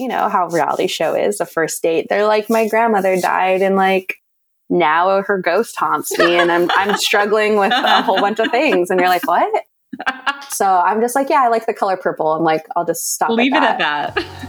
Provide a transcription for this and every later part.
you know how reality show is a first date. They're like, my grandmother died and like now her ghost haunts me and I'm I'm struggling with a whole bunch of things. And you're like, what? so I'm just like, yeah, I like the color purple. I'm like, I'll just stop. Leave at it at that.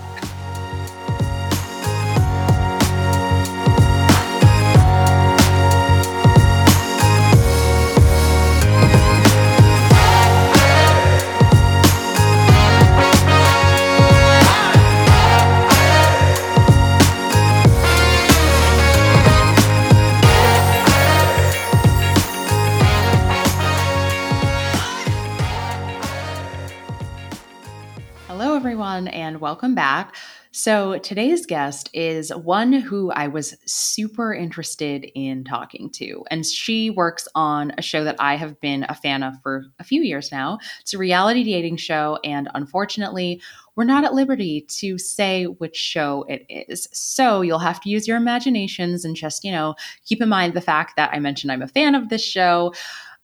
Everyone, and welcome back. So, today's guest is one who I was super interested in talking to. And she works on a show that I have been a fan of for a few years now. It's a reality dating show. And unfortunately, we're not at liberty to say which show it is. So, you'll have to use your imaginations and just, you know, keep in mind the fact that I mentioned I'm a fan of this show.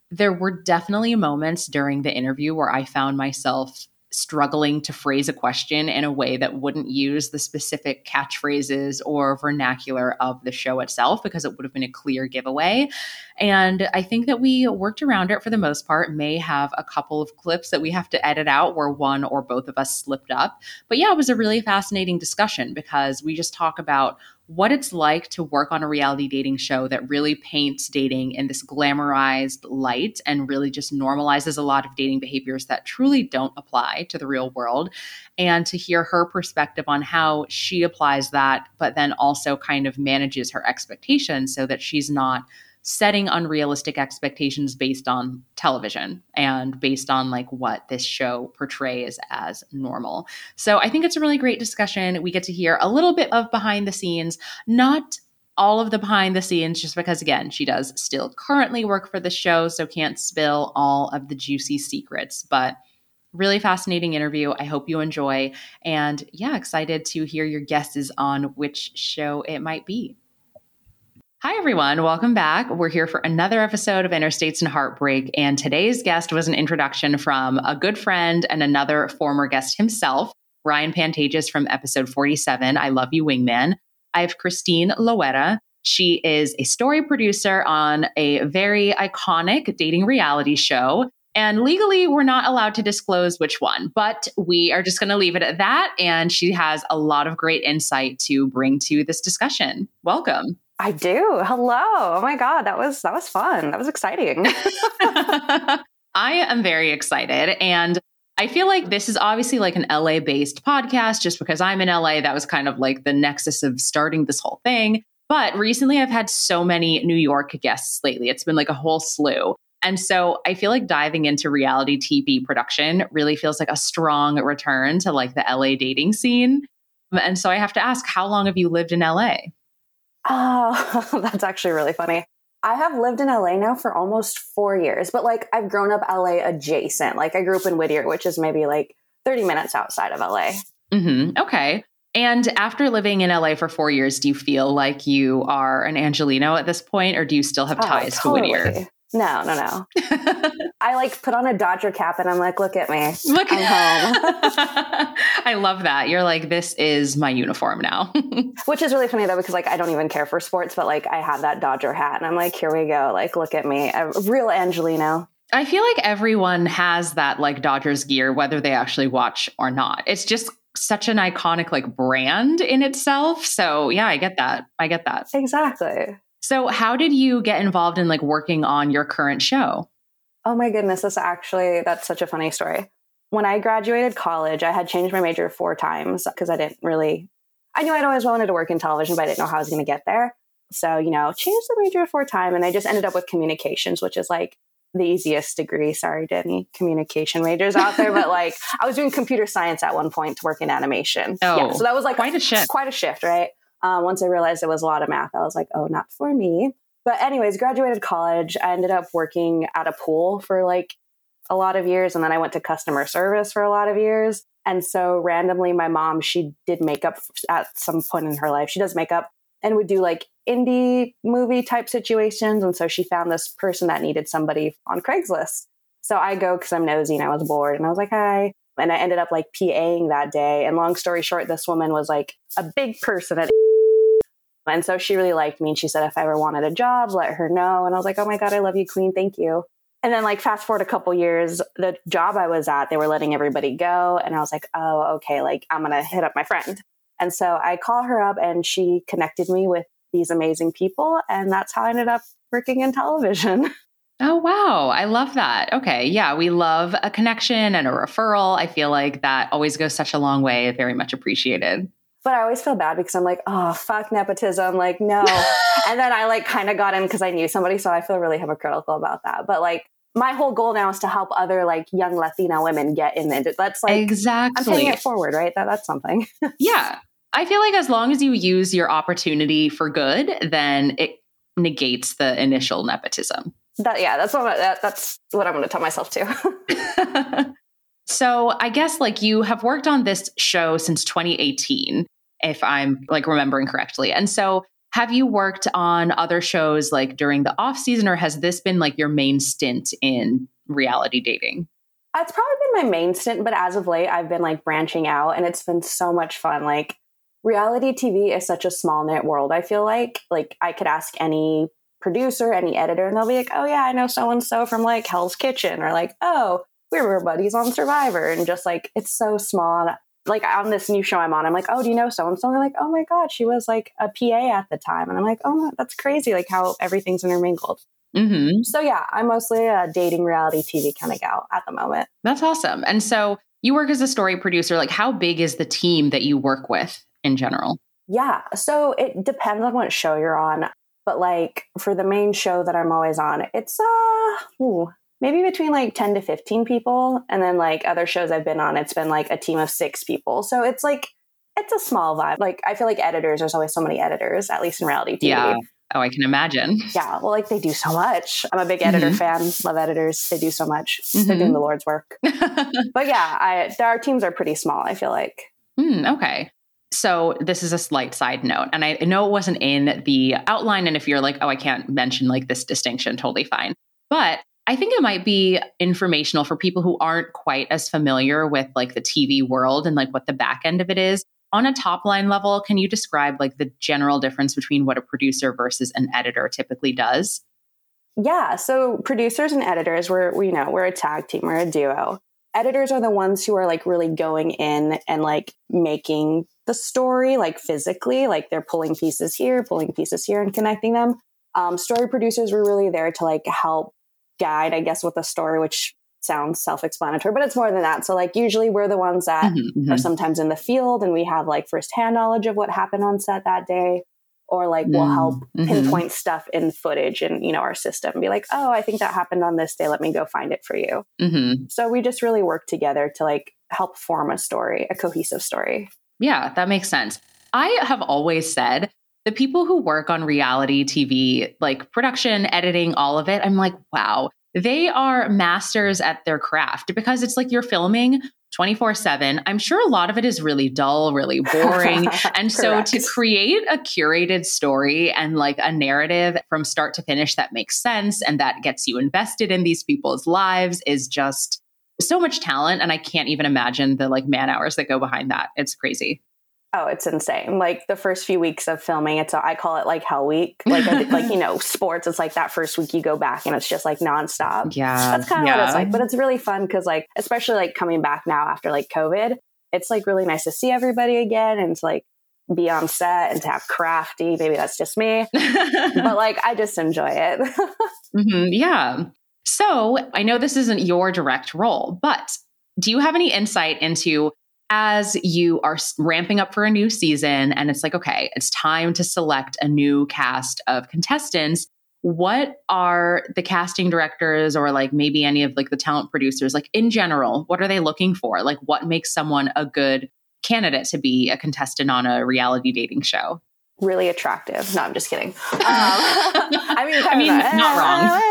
There were definitely moments during the interview where I found myself struggling to phrase a question in a way that wouldn't use the specific catchphrases or vernacular of the show itself because it would have been a clear giveaway. And I think that we worked around it for the most part, may have a couple of clips that we have to edit out where one or both of us slipped up. But yeah, it was a really fascinating discussion because we just talk about what it's like to work on a reality dating show that really paints dating in this glamorized light and really just normalizes a lot of dating behaviors that truly don't apply to the real world. And to hear her perspective on how she applies that, but then also kind of manages her expectations so that she's not setting unrealistic expectations based on television and based on like what this show portrays as normal. So I think it's a really great discussion. We get to hear a little bit of behind the scenes, not all of the behind the scenes just because again she does still currently work for the show so can't spill all of the juicy secrets but really fascinating interview i hope you enjoy and yeah excited to hear your guesses on which show it might be Hi, everyone. Welcome back. We're here for another episode of Interstates and Heartbreak. And today's guest was an introduction from a good friend and another former guest himself, Ryan Pantages from episode 47, I Love You Wingman. I have Christine Loetta. She is a story producer on a very iconic dating reality show. And legally, we're not allowed to disclose which one, but we are just going to leave it at that. And she has a lot of great insight to bring to this discussion. Welcome. I do. Hello. Oh my god, that was that was fun. That was exciting. I am very excited and I feel like this is obviously like an LA based podcast just because I'm in LA that was kind of like the nexus of starting this whole thing. But recently I've had so many New York guests lately. It's been like a whole slew. And so I feel like diving into reality TV production really feels like a strong return to like the LA dating scene. And so I have to ask, how long have you lived in LA? Oh, that's actually really funny. I have lived in LA now for almost four years, but like I've grown up LA adjacent. Like I grew up in Whittier, which is maybe like 30 minutes outside of LA. Mm-hmm. Okay. And after living in LA for four years, do you feel like you are an Angeleno at this point, or do you still have oh, ties oh, totally. to Whittier? No, no, no. I like put on a Dodger cap and I'm like, look at me. Look, I'm home. I love that. You're like, this is my uniform now. Which is really funny though, because like I don't even care for sports, but like I have that Dodger hat and I'm like, here we go. Like, look at me. A real Angeleno. I feel like everyone has that like Dodgers gear, whether they actually watch or not. It's just such an iconic like brand in itself. So yeah, I get that. I get that. Exactly. So, how did you get involved in like working on your current show? Oh my goodness, this actually that's such a funny story. When I graduated college, I had changed my major four times because I didn't really I knew I'd always wanted to work in television, but I didn't know how I was going to get there. So, you know, changed the major four times and I just ended up with communications, which is like the easiest degree. Sorry to any communication majors out there, but like I was doing computer science at one point to work in animation. Oh, yeah, so that was like quite a shift. Quite a shift, right? Um, once I realized it was a lot of math, I was like, oh, not for me. But, anyways, graduated college. I ended up working at a pool for like a lot of years. And then I went to customer service for a lot of years. And so, randomly, my mom, she did makeup at some point in her life. She does makeup and would do like indie movie type situations. And so, she found this person that needed somebody on Craigslist. So I go because I'm nosy and I was bored. And I was like, hi, And I ended up like PAing that day. And long story short, this woman was like a big person at and so she really liked me and she said if I ever wanted a job, let her know. And I was like, oh my God, I love you, Queen. Thank you. And then like fast forward a couple years, the job I was at, they were letting everybody go. And I was like, oh, okay, like I'm gonna hit up my friend. And so I call her up and she connected me with these amazing people. And that's how I ended up working in television. Oh, wow. I love that. Okay. Yeah. We love a connection and a referral. I feel like that always goes such a long way. Very much appreciated. But I always feel bad because I'm like, oh, fuck nepotism. Like, no. and then I like kind of got in because I knew somebody. So I feel really hypocritical about that. But like, my whole goal now is to help other like young Latina women get in it. That's like exactly. I'm paying it forward, right? That that's something. yeah, I feel like as long as you use your opportunity for good, then it negates the initial nepotism. That yeah, that's what that, that's what I'm going to tell myself too. so I guess like you have worked on this show since 2018, if I'm like remembering correctly, and so have you worked on other shows like during the off season, or has this been like your main stint in reality dating? Uh, it's probably been my main stint, but as of late, I've been like branching out, and it's been so much fun. Like reality TV is such a small knit world. I feel like like I could ask any producer, any editor, and they'll be like, "Oh yeah, I know so and so from like Hell's Kitchen," or like, "Oh, we were buddies on Survivor," and just like it's so small. Like on this new show I'm on, I'm like, "Oh, do you know so and so?" They're like, "Oh my god, she was like a PA at the time," and I'm like, "Oh, that's crazy! Like how everything's intermingled." Mm-hmm. So yeah, I'm mostly a dating reality TV kind of gal at the moment. That's awesome. And so you work as a story producer. Like, how big is the team that you work with in general? Yeah, so it depends on what show you're on. But like for the main show that I'm always on, it's uh ooh, maybe between like 10 to 15 people. And then like other shows I've been on, it's been like a team of six people. So it's like it's a small vibe. Like I feel like editors, there's always so many editors, at least in reality TV. Yeah. Oh, I can imagine. Yeah. Well, like they do so much. I'm a big editor mm-hmm. fan. Love editors. They do so much. Mm-hmm. They're doing the Lord's work. but yeah, I, our teams are pretty small, I feel like. Mm, okay. So this is a slight side note, and I know it wasn't in the outline. And if you're like, oh, I can't mention like this distinction, totally fine. But I think it might be informational for people who aren't quite as familiar with like the TV world and like what the back end of it is. On a top line level, can you describe like the general difference between what a producer versus an editor typically does? Yeah, so producers and editors, we're we, you know we're a tag team, we're a duo. Editors are the ones who are like really going in and like making the story, like physically, like they're pulling pieces here, pulling pieces here, and connecting them. Um, story producers were really there to like help guide, I guess, with the story, which sounds self-explanatory, but it's more than that. So like usually we're the ones that mm-hmm, mm-hmm. are sometimes in the field and we have like firsthand knowledge of what happened on set that day. Or like we'll help mm-hmm. pinpoint stuff in footage and you know our system and be like, oh, I think that happened on this day. Let me go find it for you. Mm-hmm. So we just really work together to like help form a story, a cohesive story. Yeah, that makes sense. I have always said the people who work on reality TV, like production, editing, all of it, I'm like, wow, they are masters at their craft because it's like you're filming 24 7. I'm sure a lot of it is really dull, really boring. and so to create a curated story and like a narrative from start to finish that makes sense and that gets you invested in these people's lives is just so much talent and I can't even imagine the like man hours that go behind that. It's crazy. Oh, it's insane. Like the first few weeks of filming, it's a, I call it like hell week. Like like you know, sports. It's like that first week you go back and it's just like nonstop. Yeah, that's kind of yeah. what it's like. But it's really fun because like especially like coming back now after like COVID, it's like really nice to see everybody again and to like be on set and to have crafty. Maybe that's just me, but like I just enjoy it. mm-hmm, yeah. So I know this isn't your direct role, but do you have any insight into as you are ramping up for a new season and it's like, okay, it's time to select a new cast of contestants? What are the casting directors or like maybe any of like the talent producers, like in general, what are they looking for? Like what makes someone a good candidate to be a contestant on a reality dating show? Really attractive. No, I'm just kidding. Um, I mean, I mean, not wrong.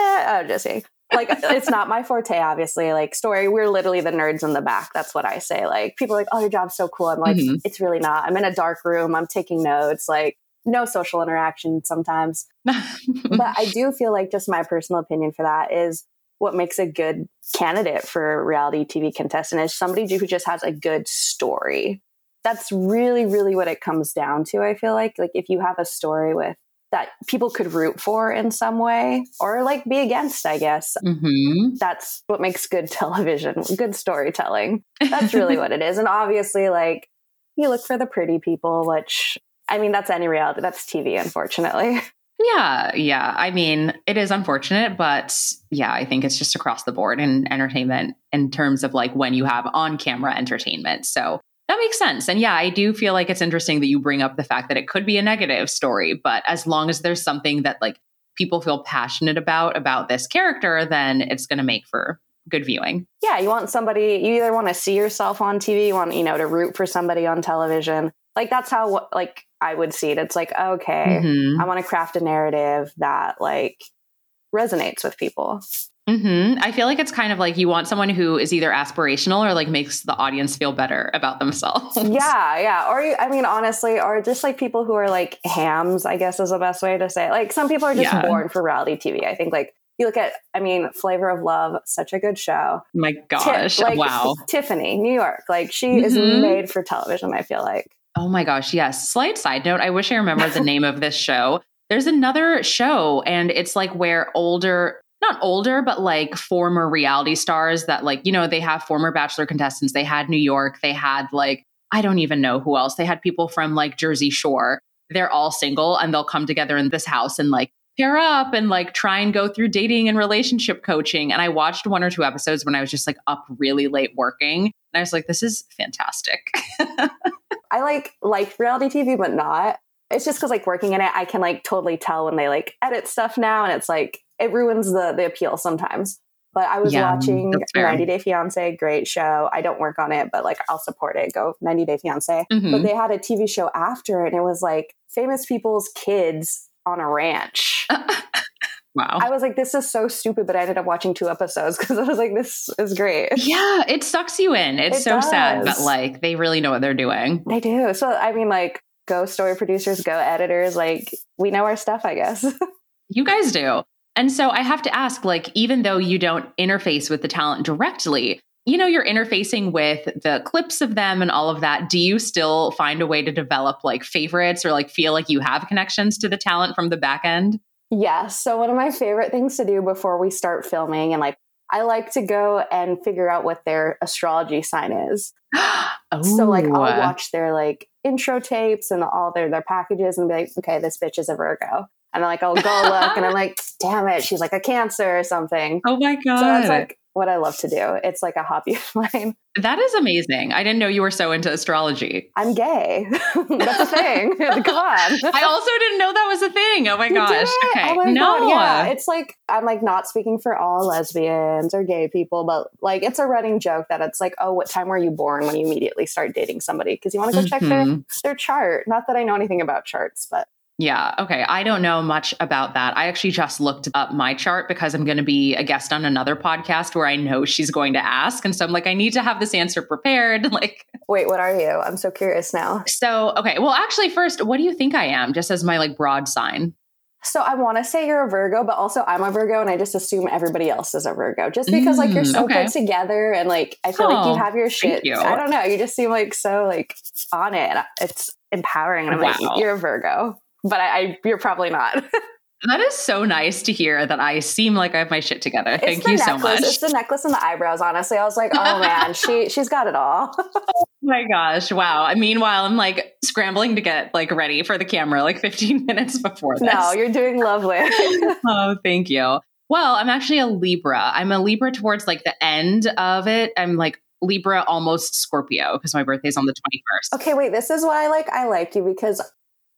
I'm just kidding like it's not my forte obviously like story. We're literally the nerds in the back. That's what i say. Like people are like oh your job's so cool. I'm like mm-hmm. it's really not. I'm in a dark room. I'm taking notes. Like no social interaction sometimes. But i do feel like just my personal opinion for that is what makes a good candidate for reality TV contestant is somebody who just has a good story. That's really, really what it comes down to. I feel like, like if you have a story with that people could root for in some way or like be against, I guess. Mm-hmm. That's what makes good television, good storytelling. That's really what it is. And obviously, like, you look for the pretty people, which I mean, that's any reality. That's TV, unfortunately. Yeah, yeah. I mean, it is unfortunate, but yeah, I think it's just across the board in entertainment in terms of like when you have on camera entertainment. So that makes sense. And yeah, I do feel like it's interesting that you bring up the fact that it could be a negative story, but as long as there's something that like people feel passionate about about this character, then it's going to make for good viewing. Yeah, you want somebody you either want to see yourself on TV, you want, you know, to root for somebody on television. Like that's how like I would see it. It's like, okay, Mhm. I want to craft a narrative that like resonates with people. Hmm I feel like it's kind of like you want someone who is either aspirational or like makes the audience feel better about themselves. yeah, yeah. Or you- I mean, honestly, or just like people who are like hams, I guess is the best way to say it. Like some people are just Yeah. born for reality TV. I think like you look at, I mean, Flavor of Love, such a good show. My gosh. like, wow. Tiffany, New York. Like she is Mhm. made for television, I feel like. Oh my gosh, yes. Slight side note, I wish I remember the name of this show. There's another show and it's like where older not older but like former reality stars that like, you know, they have former bachelor contestants. They had New York, they had like I don't even know who else. They had people from like Jersey Shore. They're all single and they'll come together in this house and like pair up and like try and go through dating and relationship coaching. And I watched one or two episodes when I was just like up really late working. And I was like, this is fantastic. I like like reality TV, but not. It's just because like working in it, I can like totally tell when they like edit stuff now, and it's like it ruins the the appeal sometimes. But I was Yeah, watching 90 Day Fiance, great show. I don't work on it, but like I'll support it. Go 90 Day Fiance. Mhm. But they had a TV show after, and it was like famous people's kids on a ranch. wow. I was like, this is so stupid, but I ended up watching two episodes because I was like, this is great. Yeah, it sucks you in. It's It so sad, but like they really know what they're doing. They do. So I mean, like, go story producers, go editors. Like, we know our stuff, I guess. You guys do. And so I have to ask like even though you don't interface with the talent directly, you know you're interfacing with the clips of them and all of that. Do you still find a way to develop like favorites or like feel like you have connections to the talent from the back end? Yeah. So one of my favorite things to do before we start filming, and like, I like to go and figure out what their astrology sign is. oh, So like, I'll watch their like intro tapes and all their their packages and be like, okay, this bitch is a Virgo. And like I'll go look and I'm like, damn it, she's like a Cancer or something. Oh my god. So that's like what I love to do. It's like a hobby of mine. that is amazing. I didn't know you were so into astrology. I'm gay. that's a thing. Come on. I also didn't know that was a thing. Oh my gosh. Okay. Oh my no. God, yeah. It's like I'm like not speaking for all lesbians or gay people, but like it's a running joke that it's like, oh, what time were you born when you immediately start dating somebody? Because you want to go check their Mhm. their chart. Not that I know anything about charts, but Yeah. Okay. I don't know much about that. I actually just looked up my chart because I'm going to be a guest on another podcast where I know she's going to ask. And so I'm like, I need to have this answer prepared. Like, wait, what are you? I'm so curious now. so, okay. Well, actually, first, what do you think I am? Just as my like broad sign. So I want to say you're a Virgo, but also I'm a Virgo, and I just assume everybody else is a Virgo, just because like you're Mm, so okay. put together, and like I feel like Oh, you have your shit. you. I don't know. You just seem like so like on it. It's empowering, and I'm Wow. like, you're a Virgo, but I, I you're probably not. That is so nice to hear that I seem like I have my shit together. Thank it's the you so much. It's the necklace and the eyebrows. Honestly, I was like, oh man, she she's got it all. Oh my gosh. Wow. Meanwhile, I'm like scrambling to get like ready for the camera like 15 minutes before this. no, you're doing lovely. oh, thank you. Well, I'm actually a Libra. I'm a Libra towards like the end of it. I'm like Libra almost Scorpio because my birthday's on the 21st. okay, wait. This is why like I like you because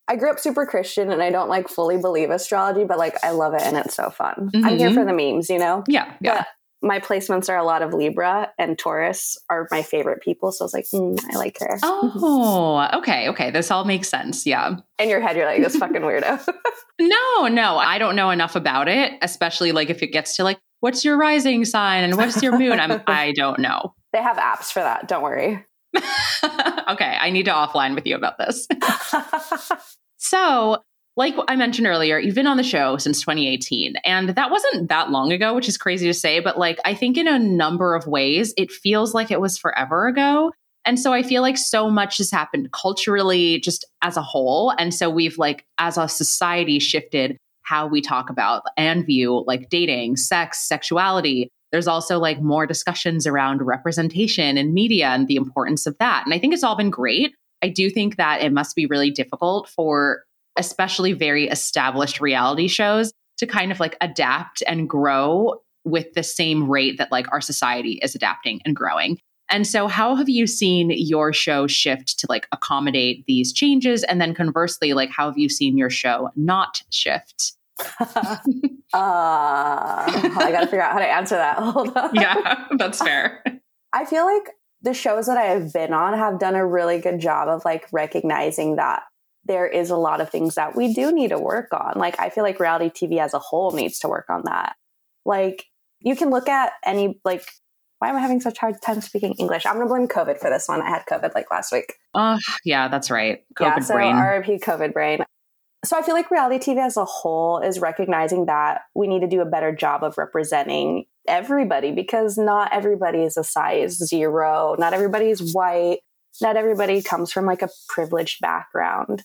I grew up super Christian and I don't like fully believe astrology, but like I love it and it's so fun. I'm here for the memes, you know. Yeah. Yeah. But my placements are a lot of Libra and Taurus are my favorite people. So I was like, mm, I like her. Oh, okay. Okay. This all makes sense. Yeah. In your head, you're like this fucking weirdo. No, no, I don't know enough about it, especially like if it gets to like, what's your rising sign and what's your moon? I'm, I don't know. they have apps for that. Don't worry. okay. I need to offline with you about this. So, like I mentioned earlier, you've been on the show since 2018, and that wasn't that long ago, which is crazy to say, but like I think in a number of ways, it feels like it was forever ago. And so I feel like so much has happened culturally, just as a whole. And so we've like, as a society, shifted how we talk about and view like dating, sex, sexuality. There's also like more discussions around representation and media and the importance of that. And I think it's all been great. I do think that it must be really difficult for especially very established reality shows to kind of like adapt and grow with the same rate that like our society is adapting and growing. And so how have you seen your show shift to like accommodate these changes and then conversely like how have you seen your show not shift? uh, I got to figure out how to answer that. Hold on. Yeah, that's fair. I feel like the shows that I have been on have done a really good job of like recognizing that there is a lot of things that we do need to work on. Like, I feel like reality TV as a whole needs to work on that. Like, you can look at any, like, why am I having such hard time speaking English? I'm going to blame COVID for this one. I had COVID like last week. Oh, uh, yeah, that's right. COVID yeah, so brain. RIP COVID brain. So I feel like reality TV as a whole is recognizing that we need to do a better job of representing everybody because not everybody is a size zero. Not everybody is white. Not everybody comes from like a privileged background.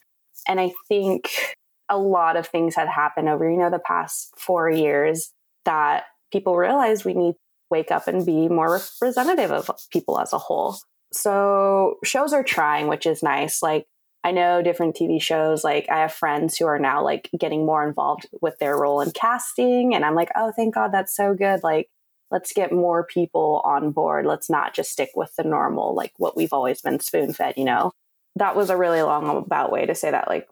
And I think a lot of things had happened over, you know, the past four years that people realize we need to wake up and be more representative of people as a whole. So shows are trying, which is nice. Like I know different TV shows, like I have friends who are now like getting more involved with their role in casting. And I'm like, oh, thank God, that's so good. Like, let's get more people on board. Let's not just stick with the normal, like what we've always been spoon fed, you know? that was a really long about way to say that like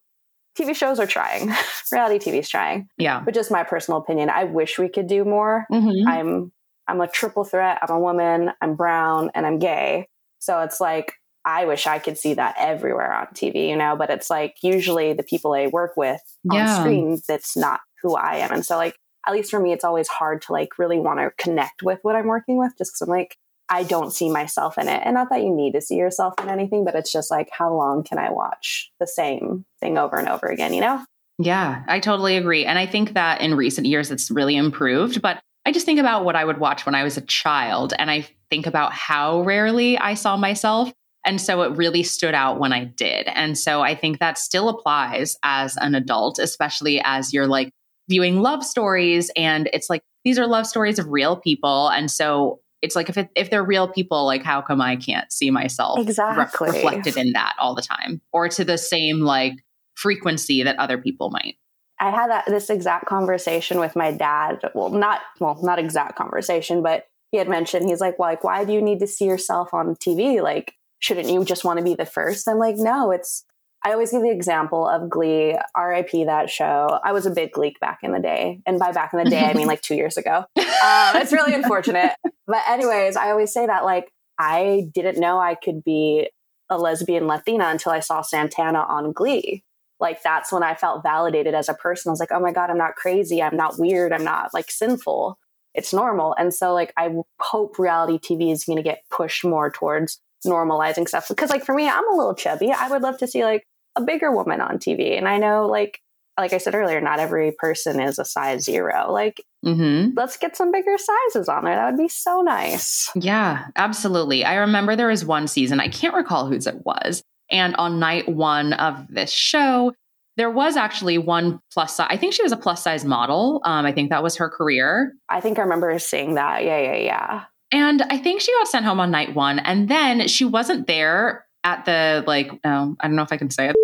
TV shows are trying, reality TV is trying. Yeah. But just my personal opinion, I wish we could do more. Mm-hmm. I'm I'm a triple threat. I'm a woman, I'm brown, and I'm gay. So it's like I wish I could see that everywhere on TV, you know, but it's like usually the people I work with on yeah. screen that's not who I am. And so like at least for me it's always hard to like really want to connect with what I'm working with just cuz I'm like I don't see myself in it. And not that you need to see yourself in anything, but it's just like, how long can I watch the same thing over and over again, you know? Yeah, I totally agree. And I think that in recent years, it's really improved. But I just think about what I would watch when I was a child, and I think about how rarely I saw myself. And so it really stood out when I did. And so I think that still applies as an adult, especially as you're like viewing love stories. And it's like, these are love stories of real people. And so it's like if it, if they're real people, like how come I can't see myself exactly re- reflected in that all the time, or to the same like frequency that other people might. I had that, this exact conversation with my dad. Well, not well, not exact conversation, but he had mentioned he's like, well, like, why do you need to see yourself on TV? Like, shouldn't you just want to be the first? I'm like, no, it's I always give the example of Glee, RIP that show. I was a big Gleek back in the day. And by back in the day, I mean like two years ago. Um, it's really unfortunate. But, anyways, I always say that like I didn't know I could be a lesbian Latina until I saw Santana on Glee. Like that's when I felt validated as a person. I was like, oh my God, I'm not crazy. I'm not weird. I'm not like sinful. It's normal. And so, like, I hope reality TV is going to get pushed more towards normalizing stuff. Because, like, for me, I'm a little chubby. I would love to see, like, a bigger woman on TV. And I know, like, like I said earlier, not every person is a size zero. Like, mm-hmm. let's get some bigger sizes on there. That would be so nice. Yeah, absolutely. I remember there was one season, I can't recall whose it was. And on night one of this show, there was actually one plus size. I think she was a plus size model. Um, I think that was her career. I think I remember seeing that. Yeah, yeah, yeah. And I think she got sent home on night one. And then she wasn't there at the like no, I don't know if I can say it.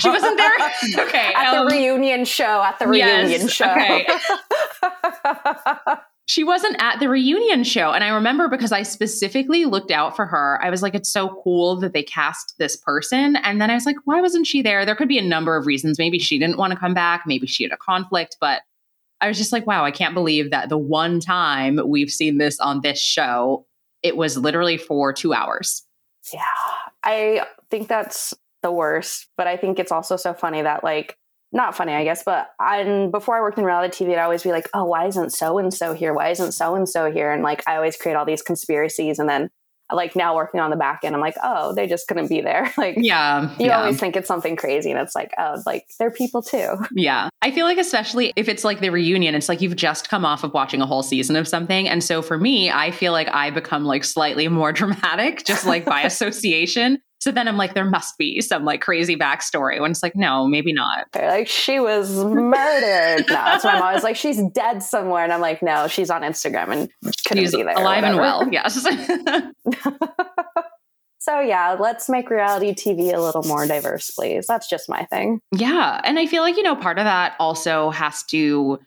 She wasn't there. okay. At um, the reunion show. At the reunion yes, show. Okay. she wasn't at the reunion show. And I remember because I specifically looked out for her. I was like, it's so cool that they cast this person. And then I was like, why wasn't she there? There could be a number of reasons. Maybe she didn't want to come back. Maybe she had a conflict. But I was just like, wow, I can't believe that the one time we've seen this on this show, it was literally for two hours. Yeah. I think that's the worst, but I think it's also so funny that like not funny, I guess, but I before I worked in reality TV, I'd always be like, oh, why isn't so and so here? Why isn't so and so here? And like I always create all these conspiracies and then like now working on the back end, I'm like, oh, they just couldn't be there. Like, yeah, you yeah. always think it's something crazy, and it's like, oh, like they're people too. Yeah. I feel like, especially if it's like the reunion, it's like you've just come off of watching a whole season of something. And so for me, I feel like I become like slightly more dramatic, just like by association. So then I'm like, there must be some like crazy backstory when it's like, no, maybe not. They're like, she was murdered. no, that's my mom was like, she's dead somewhere. And I'm like, no, she's on Instagram and couldn't She's be there. alive and well. Yes. So yeah, let's make reality TV a little more diverse, please. That's just my thing. Yeah. And I feel like, you know, part of that also has to,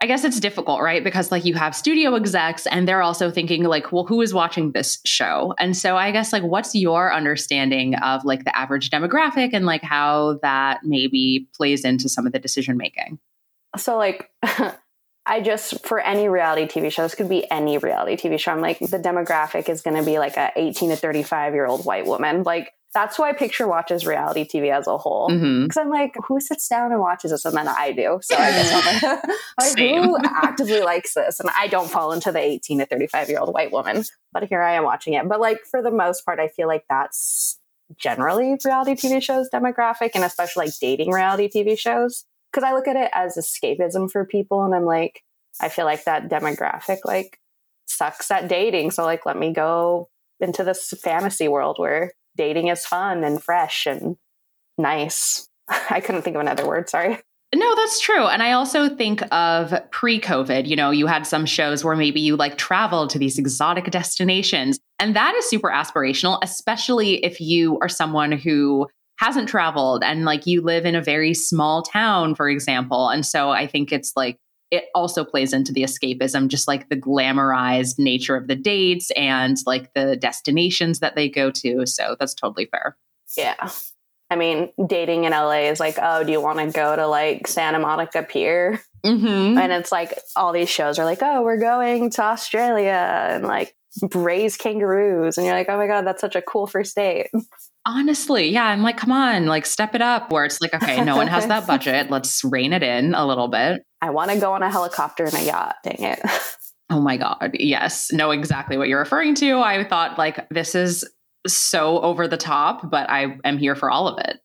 I guess it's difficult, right? Because like you have studio execs and they're also thinking, like, well, who is watching this show? And so I guess, like, what's your understanding of like the average demographic and like how that maybe plays into some of the decision making? So like I just for any reality TV show, this could be any reality TV show. I'm like the demographic is going to be like a 18 to 35 year old white woman. Like that's why I picture watches reality TV as a whole. Mm-hmm. Because I'm like, who sits down and watches this? And then I do. So I guess I'm like, like who actively likes this? And I don't fall into the 18 to 35 year old white woman. But here I am watching it. But like for the most part, I feel like that's generally reality TV shows demographic and especially like dating reality TV shows. Because I look at it as escapism for people and I'm like, I feel like that demographic like sucks at dating. So like let me go into this fantasy world where dating is fun and fresh and nice. I couldn't think of another word, sorry. No, that's true. And I also think of pre COVID, you know, you had some shows where maybe you like traveled to these exotic destinations. And that is super aspirational, especially if you are someone who hasn't traveled and like you live in a very small town, for example. And so I think it's like, it also plays into the escapism, just like the glamorized nature of the dates and like the destinations that they go to. So that's totally fair. Yeah. I mean, dating in LA is like, oh, do you want to go to like Santa Monica Pier? Mm-hmm. And it's like all these shows are like, oh, we're going to Australia and like raise kangaroos. And you're like, oh my God, that's such a cool first date. Honestly, yeah, I'm like, come on, like step it up. Where it's like, okay, no one has that budget. Let's rein it in a little bit. I want to go on a helicopter and a yacht. Dang it. Oh my God. Yes. Know exactly what you're referring to. I thought, like, this is so over the top, but I am here for all of it.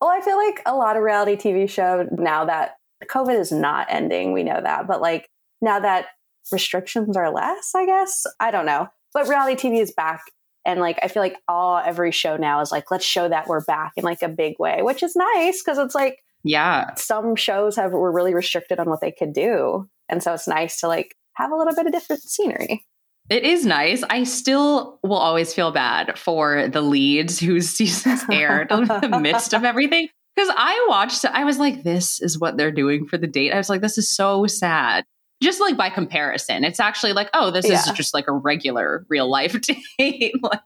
Well, I feel like a lot of reality TV show now that COVID is not ending, we know that, but like now that restrictions are less, I guess. I don't know. But reality TV is back. And like I feel like all every show now is like, let's show that we're back in like a big way, which is nice because it's like Yeah. some shows have were really restricted on what they could do. And so it's nice to like have a little bit of different scenery. It is nice. I still will always feel bad for the leads whose seasons aired in the midst of everything. Because I watched, I was like, this is what they're doing for the date. I was like, this is so sad. Just like by comparison, it's actually like, oh, this is just like a regular real life date. like,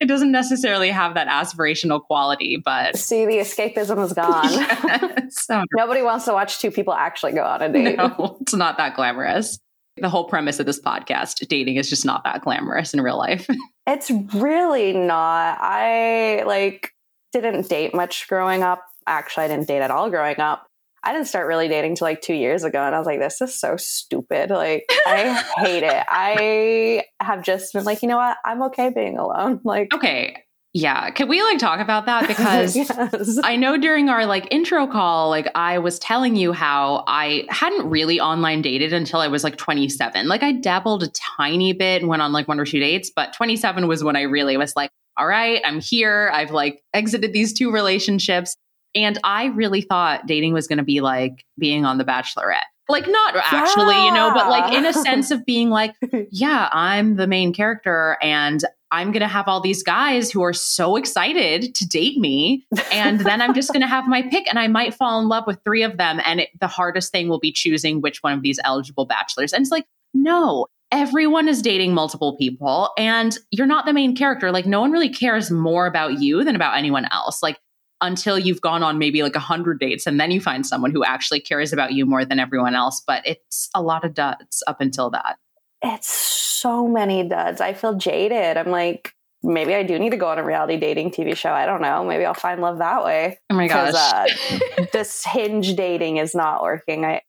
it doesn't necessarily have that aspirational quality, but See, the escapism is gone. so Nobody wants to watch two people actually go on a date. no, it's not that glamorous. The whole premise of this podcast, dating is just not that glamorous in real life. It's really not. I like didn't date much growing up. Actually, I didn't date at all growing up. I didn't start really dating till like two years ago, and I was like, "This is so stupid." Like, I hate it. I have just been like, you know what? I'm okay being alone. Like, okay. Yeah. Can we like talk about that? Because yes. I know during our like intro call, like I was telling you how I hadn't really online dated until I was like 27. Like I dabbled a tiny bit and went on like one or two dates, but 27 was when I really was like, all right, I'm here. I've like exited these two relationships. And I really thought dating was going to be like being on The Bachelorette. Like, not actually, you know, but like in a sense of being like, yeah, I'm the main character and I'm going to have all these guys who are so excited to date me. And then I'm just going to have my pick and I might fall in love with three of them. And it, the hardest thing will be choosing which one of these eligible bachelors. And it's like, no, everyone is dating multiple people and you're not the main character. Like, no one really cares more about you than about anyone else. Like, until you've gone on maybe like a hundred dates and then you find someone who actually cares about you more than everyone else. But it's a lot of duds up until that. it's so many duds. I feel jaded. I'm like, maybe I do need to go on a reality dating TV show. I don't know. Maybe I'll find love that way. Oh my gosh. Because uh, this hinge dating is not working. I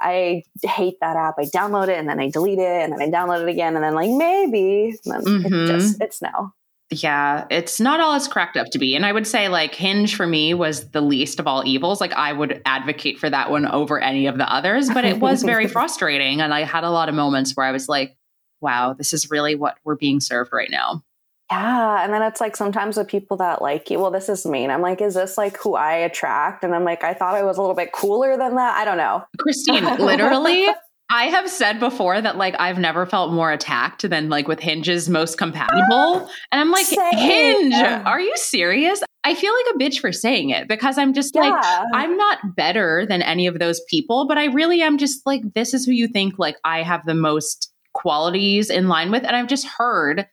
I hate that app. I download it and then I delete it and then I download it again and then like maybe and then Mhm. it just it's no. Yeah, it's not all it's cracked up to be. And I would say, like, Hinge for me was the least of all evils. Like, I would advocate for that one over any of the others, but it was very frustrating. And I had a lot of moments where I was like, wow, this is really what we're being served right now. Yeah. And then it's like sometimes with people that like you, well, this is mean. I'm like, is this like who I attract? And I'm like, I thought I was a little bit cooler than that. I don't know. Christine, literally, I have said before that like I've never felt more attacked than like with Hinge's most compatible. And I'm like, Same. Hinge, are you serious? I feel like a bitch for saying it because I'm just like. I'm not better than any of those people, but I really am just like, this is who you think like I have the most qualities in line with. And I've just heard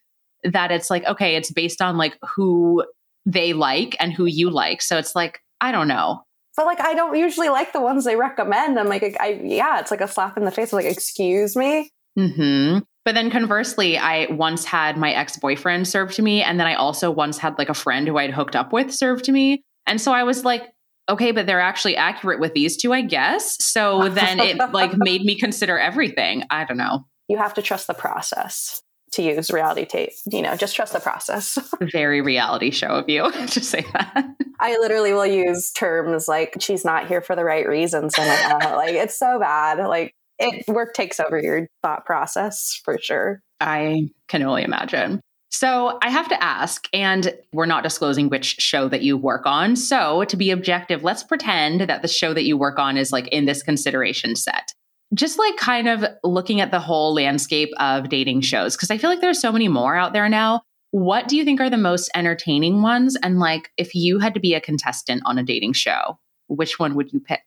that it's like, okay, it's based on like who they like and who you like. So it's like, I don't know. But like I don't usually like the ones they recommend. I'm like, I yeah, it's like a slap in the face. I'm like, excuse me. hmm But then conversely, I once had my ex boyfriend served to me. And then I also once had like a friend who I'd hooked up with served to me. And so I was like, okay, but they're actually accurate with these two, I guess. So then it like made me consider everything. I don't know. You have to trust the process to use reality tape. You know, just trust the process. Very reality show of you to say that. I literally will use terms like she's not here for the right reasons. Like, oh, like it's so bad. Like it work takes over your thought process for sure. I can only imagine. So I have to ask, and we're not disclosing which show that you work on. So to be objective, let's pretend that the show that you work on is like in this consideration set. Just like kind of looking at the whole landscape of dating shows, because I feel like there's so many more out there now. What do you think are the most entertaining ones? And like, if you had to be a contestant on a dating show, which one would you pick?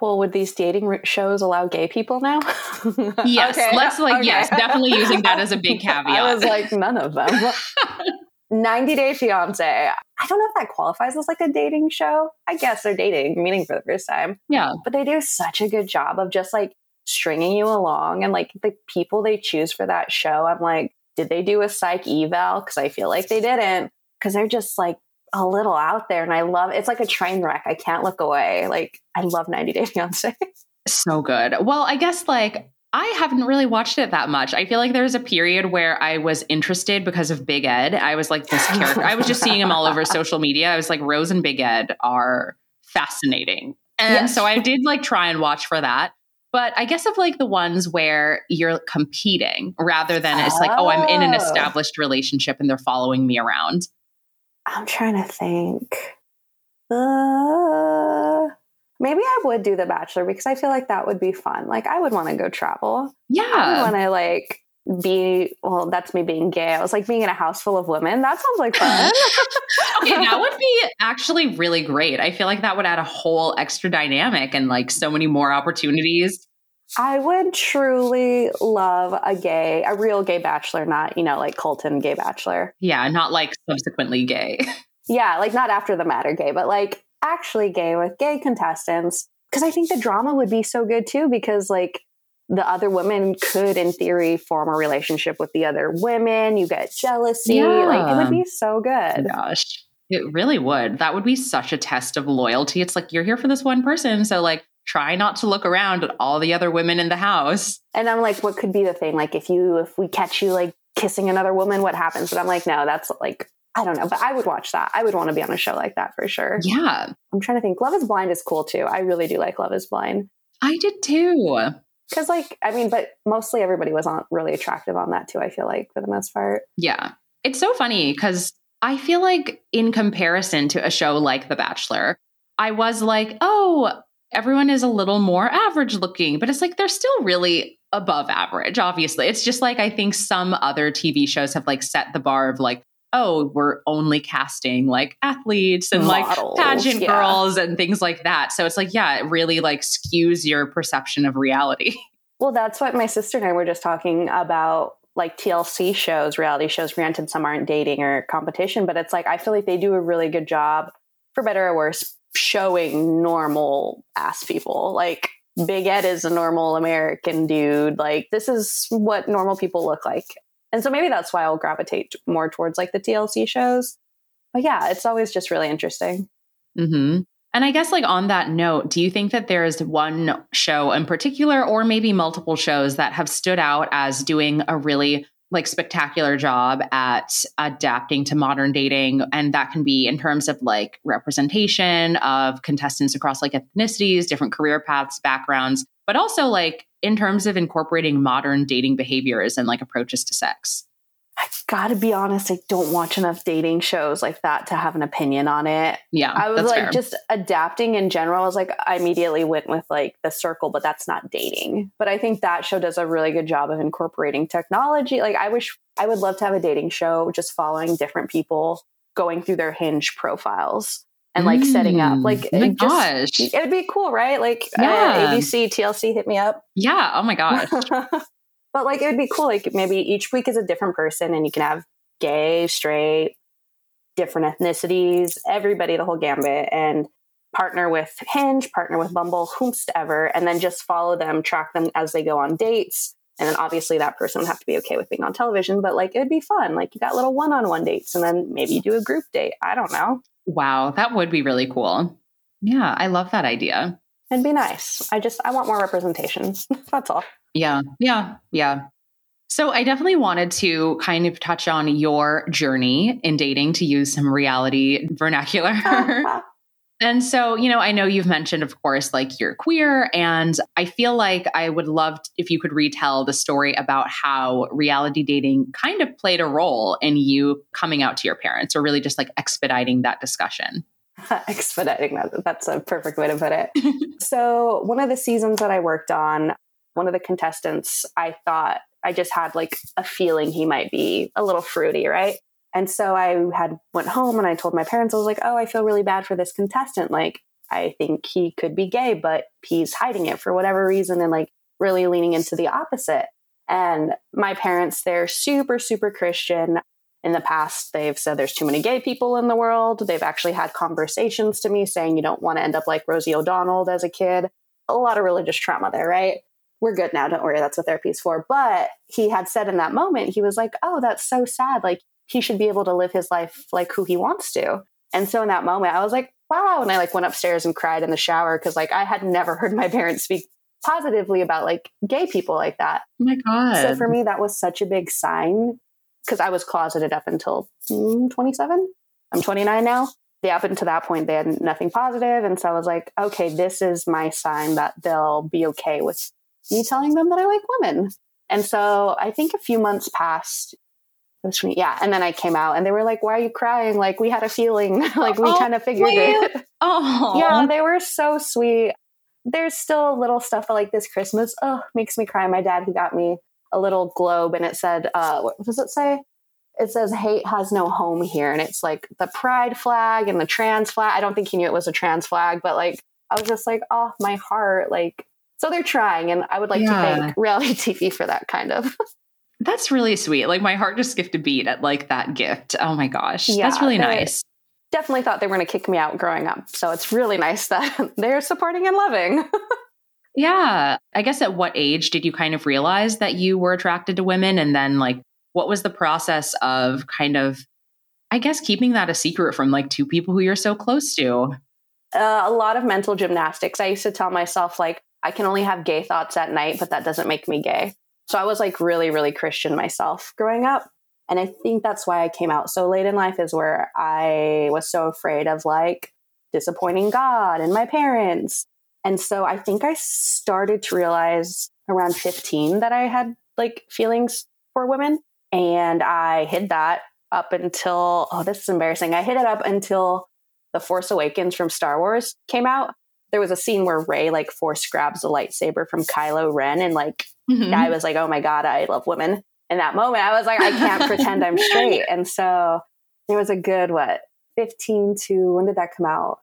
Well, would these dating shows allow gay people now? Yes, Okay, let's like, okay. yes, definitely using that as a big caveat. I was like, none of them. 90 Day Fiance. I don't know if that qualifies as like a dating show. I guess they're dating, meeting for the first time, yeah. but they do such a good job of just like stringing you along and like the people they choose for that show. I'm like, did they do a psych eval? Because I feel like they didn't. Because they're just like a little out there, and I love. It's like a train wreck. I can't look away. Like I love 90 Day Fiance. So good. Well, I guess like I haven't really watched it that much. I feel like there was a period where I was interested because of Big Ed. I was like this character. I was just seeing him all over social media. I was like Rose and Big Ed are fascinating. And Yes. so I did like try and watch for that. But I guess of like the ones where you're competing rather than it's like, oh, I'm in an Oh. established relationship and they're following me around. I'm trying to think. Uh, maybe I would do The Bachelor because I feel like that would be fun. Like I would want to go travel. I Yeah. want to like be. Well, that's me being gay. I was like being in a house full of women. That sounds like fun. okay, that would be actually really great. I feel like that would add a whole extra dynamic and like so many more opportunities. I would truly love a gay, a real gay bachelor, not you know like Colton gay bachelor. Yeah, not like subsequently gay. Yeah, like not after the matter gay, but like actually gay with gay contestants. Because I think the drama would be so good too, because like the other women could, in theory, form a relationship with the other women. You get jealousy. Like it would be so good. Gosh, it really would. That would be such a test of loyalty. It's like you're here for this one person, so like try not to look around at all the other women in the house. And I'm like, what could be the thing? Like if you, if we catch you like kissing another woman, what happens? But I'm like, no, that's like, I don't know. But I would watch that. I would want to be on a show like that for sure. Yeah, I'm trying to think. Love is Blind is cool too. I really do like Love is Blind. I did too. Because, like, I mean, but mostly everybody was on really attractive on that too. I feel like for the most part. Yeah. It's so funny because I feel like, in comparison to a show like The Bachelor, I was like, oh, everyone is a little more average looking, but it's like they're still really above average, obviously. It's just like I think some other TV shows have like set the bar of like, oh, we're only casting like athletes and like pageant yeah. girls and things like that. So it's like, yeah, it really like skews your perception of reality. Well, that's what my sister and I were just talking about. Like TLC shows, reality shows. Granted, some aren't dating or competition, but it's like I feel like they do a really good job, for better or worse, showing normal ass people. Like Big Ed is a normal American dude. Like this is what normal people look like. And so maybe that's why I'll gravitate more towards like the TLC shows. But yeah, it's always just really interesting. Mm-hmm. And I guess, like, on that note, do you think that there's one show in particular, or maybe multiple shows that have stood out as doing a really like spectacular job at adapting to modern dating and that can be in terms of like representation of contestants across like ethnicities different career paths backgrounds but also like in terms of incorporating modern dating behaviors and like approaches to sex I gotta be honest, I don't watch enough dating shows like that to have an opinion on it. Yeah. I was like fair. just adapting in general. I was like, I immediately went with like the circle, but that's not dating. But I think that show does a really good job of incorporating technology. Like I wish I would love to have a dating show just following different people going through their hinge profiles and like mm, setting up like oh my just, gosh it'd be cool right like uh, yeah. uh, abc tlc hit me up yeah oh my gosh But like it would be cool. Like maybe each week is a different person and you can have gay, straight, different ethnicities, everybody, the whole gambit, and partner with Hinge, partner with Bumble, whomstever, and then just follow them, track them as they go on dates. And then obviously that person would have to be okay with being on television, but like it'd be fun. Like you got little one on one dates and then maybe you do a group date. I don't know. Wow, that would be really cool. Yeah, I love that idea. It'd be nice. I just I want more representation. That's all. Yeah. Yeah. Yeah. So I definitely wanted to kind of touch on your journey in dating to use some reality vernacular. and so, you know, I know you've mentioned, of course, like you're queer. And I feel like I would love if you could retell the story about how reality dating kind of played a role in you coming out to your parents or really just like expediting that discussion. expediting that. That's a perfect way to put it. so, one of the seasons that I worked on, one of the contestants, I thought I just had like a feeling he might be a little fruity, right? And so I had went home and I told my parents, I was like, oh, I feel really bad for this contestant. Like, I think he could be gay, but he's hiding it for whatever reason and like really leaning into the opposite. And my parents, they're super, super Christian. In the past, they've said there's too many gay people in the world. They've actually had conversations to me saying you don't want to end up like Rosie O'Donnell as a kid. A lot of religious trauma there, right? We're good now. Don't worry. That's what therapy's for. But he had said in that moment, he was like, oh, that's so sad. Like he should be able to live his life like who he wants to. And so in that moment, I was like, wow. And I like went upstairs and cried in the shower because like I had never heard my parents speak positively about like gay people like that. Oh my God. So for me, that was such a big sign because I was closeted up until mm, 27. I'm 29 now. They up until that point, they had nothing positive, And so I was like, okay, this is my sign that they'll be okay with me telling them that I like women. And so I think a few months passed. Yeah. And then I came out and they were like, why are you crying? Like we had a feeling, like we oh, kind of figured it. Oh, yeah. They were so sweet. There's still little stuff like this Christmas. Oh, makes me cry. My dad, he got me a little globe and it said, uh, what does it say? It says hate has no home here. And it's like the pride flag and the trans flag. I don't think he knew it was a trans flag, but like, I was just like, oh, my heart. Like, so they're trying, and I would like yeah. to thank reality TV for that kind of. That's really sweet. Like my heart just skipped a beat at like that gift. Oh my gosh. Yeah, That's really nice. Definitely thought they were going to kick me out growing up. So it's really nice that they're supporting and loving. yeah. I guess at what age did you kind of realize that you were attracted to women? And then like what was the process of kind of, I guess, keeping that a secret from like two people who you're so close to? Uh, a lot of mental gymnastics. I used to tell myself, like, I can only have gay thoughts at night, but that doesn't make me gay. So I was like really, really Christian myself growing up. And I think that's why I came out so late in life, is where I was so afraid of like disappointing God and my parents. And so I think I started to realize around 15 that I had like feelings for women. And I hid that up until, oh, this is embarrassing. I hid it up until The Force Awakens from Star Wars came out there was a scene where Rey like force grabs a lightsaber from Kylo Ren, and like mm-hmm. I was like, oh my god, I love women. In that moment, I was like, I can't pretend I'm straight, and so there was a good what fifteen to when did that come out?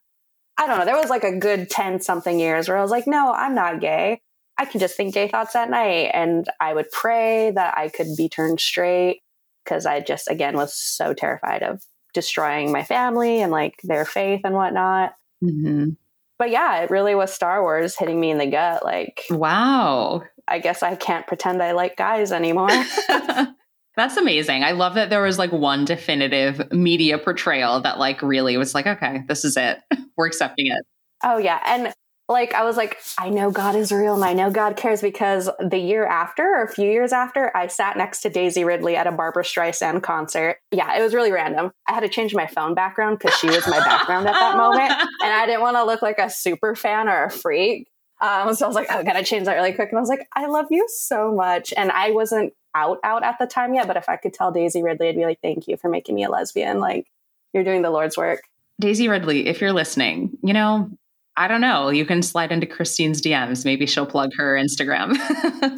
I don't know. There was like a good ten something years where I was like, no, I'm not gay. I can just think gay thoughts at night, and I would pray that I could be turned straight because I just again was so terrified of destroying my family and like their faith and whatnot. Mm-hmm but yeah, it really was Star Wars hitting me in the gut. Like, wow. I guess I can't pretend I like guys anymore. That's amazing. I love that there was like one definitive media portrayal that like really was like, okay, this is it. We're accepting it. Oh yeah. And like I was like, I know God is real and I know God cares because the year after or a few years after, I sat next to Daisy Ridley at a Barbra Streisand concert. Yeah, it was really random. I had to change my phone background because she was my background at that moment. And I didn't want to look like a super fan or a freak. Um, so I was like, oh, I gotta change that really quick. And I was like, I love you so much. And I wasn't out out at the time yet, but if I could tell Daisy Ridley, I'd be like, thank you for making me a lesbian. Like you're doing the Lord's work. Daisy Ridley, if you're listening, you know, I don't know. You can slide into Christine's DMs. Maybe she'll plug her Instagram.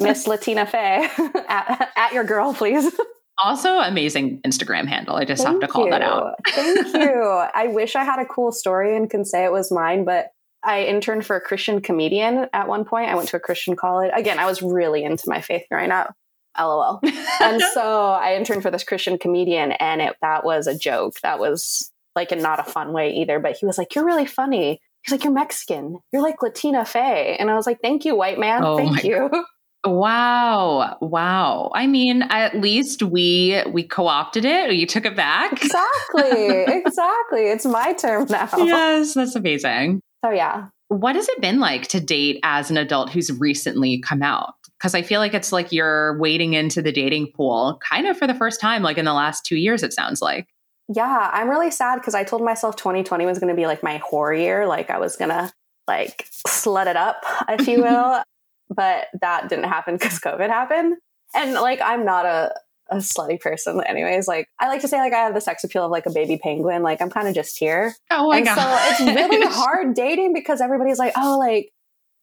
Miss Latina Faye, at, at, your girl, please. Also, amazing Instagram handle. I just Thank have to call you. that out. Thank you. I wish I had a cool story and can say it was mine, but I interned for a Christian comedian at one point. I went to a Christian college. Again, I was really into my faith growing up. LOL. and so I interned for this Christian comedian, and it, that was a joke. That was like in not a fun way either. But he was like, "You're really funny." He's like, You're Mexican. You're like Latina Faye. And I was like, Thank you, white man. Oh Thank you. Wow. Wow. I mean, at least we we co-opted it. You took it back. Exactly. exactly. It's my term now. Yes, that's amazing. So yeah. What has it been like to date as an adult who's recently come out? Because I feel like it's like you're wading into the dating pool kind of for the first time, like in the last two years, it sounds like yeah, I'm really sad because I told myself 2020 was going to be like my horror year. Like I was going to like slut it up, if you will. but that didn't happen because COVID happened. And like, I'm not a, a slutty person anyways. Like I like to say like I have the sex appeal of like a baby penguin. Like I'm kind of just here. Oh my and god. So it's really hard dating because everybody's like, oh, like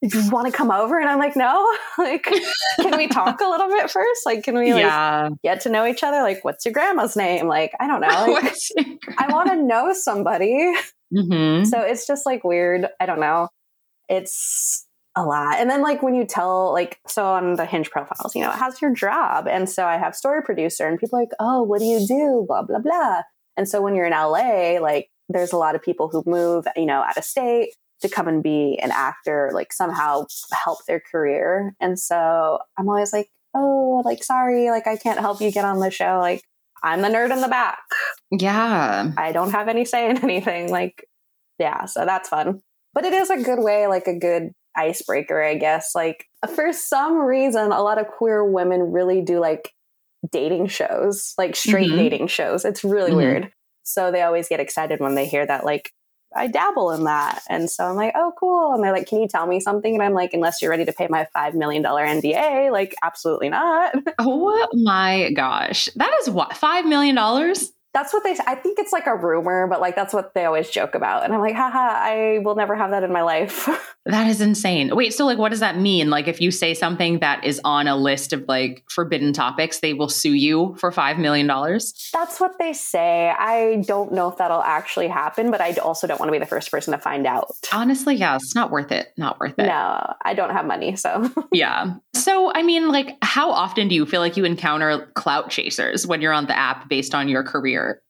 you want to come over? And I'm like, no, like, can we talk a little bit first? Like, can we like yeah. get to know each other? Like, what's your grandma's name? Like, I don't know. Like, I want to know somebody. Mm-hmm. So it's just like weird. I don't know. It's a lot. And then like when you tell like so on the hinge profiles, you know, how's your job? And so I have story producer and people like, oh, what do you do? Blah, blah, blah. And so when you're in LA, like there's a lot of people who move, you know, out of state to come and be an actor, like somehow help their career. And so I'm always like, oh, like, sorry, like, I can't help you get on the show. Like, I'm the nerd in the back. Yeah. I don't have any say in anything. Like, yeah, so that's fun. But it is a good way, like a good icebreaker, I guess. Like, for some reason, a lot of queer women really do like dating shows, like straight mm-hmm. dating shows. It's really mm-hmm. weird. So they always get excited when they hear that, like, I dabble in that. And so I'm like, oh, cool. And they're like, can you tell me something? And I'm like, unless you're ready to pay my $5 million NDA, like, absolutely not. Oh my gosh. That is what? $5 million? that's what they i think it's like a rumor but like that's what they always joke about and i'm like haha i will never have that in my life that is insane. Wait so like what does that mean? Like if you say something that is on a list of like forbidden topics they will sue you for five million dollars? That's what they say. I don't know if that'll actually happen but i also don't want to be the first person to find out. Honestly yeah it's not worth it. Not worth it. No i don't have money so. Yeah. So i mean like how often do you feel like you encounter clout chasers when you're on the app based on your career?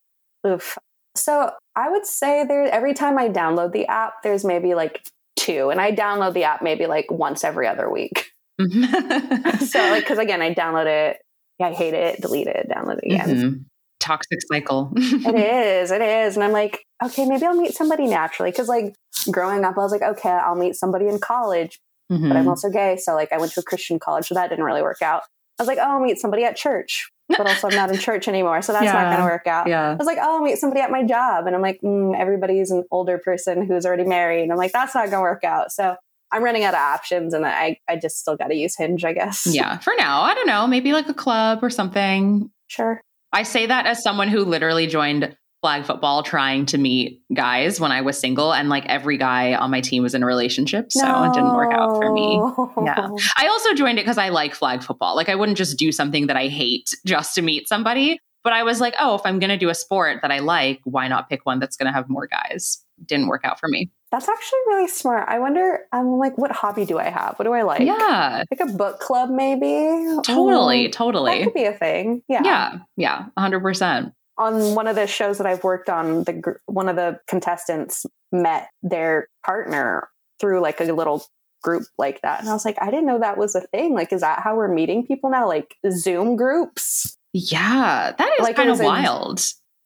Oof. So I would say there every time I download the app, there's maybe like two, and I download the app maybe like once every other week. so like because again, I download it, I hate it, delete it, download it again. Mm-hmm. Toxic cycle. it is, it is, and I'm like, okay, maybe I'll meet somebody naturally because like growing up, I was like, okay, I'll meet somebody in college, mm-hmm. but I'm also gay, so like I went to a Christian college, so that didn't really work out. I was like, oh, I'll meet somebody at church but also I'm not in church anymore. So that's yeah. not going to work out. Yeah. I was like, oh, I'll meet somebody at my job. And I'm like, mm, everybody's an older person who's already married. And I'm like, that's not going to work out. So I'm running out of options and I, I just still got to use Hinge, I guess. Yeah. For now, I don't know. Maybe like a club or something. Sure. I say that as someone who literally joined flag football trying to meet guys when I was single, and like every guy on my team was in a relationship, so no. it didn't work out for me. Yeah, I also joined it because I like flag football. Like I wouldn't just do something that I hate just to meet somebody. But I was like, oh, if I'm going to do a sport that I like, why not pick one that's going to have more guys? Didn't work out for me. That's actually really smart. I wonder, I'm like, what hobby do I have? What do I like? Yeah. Like a book club, maybe? Totally, um, totally. That could be a thing. Yeah. Yeah. Yeah. 100% on one of the shows that I've worked on, the one of the contestants met their partner through like a little group like that, and I was like, I didn't know that was a thing. Like, is that how we're meeting people now? Like Zoom groups? Yeah, that is like, kind of wild.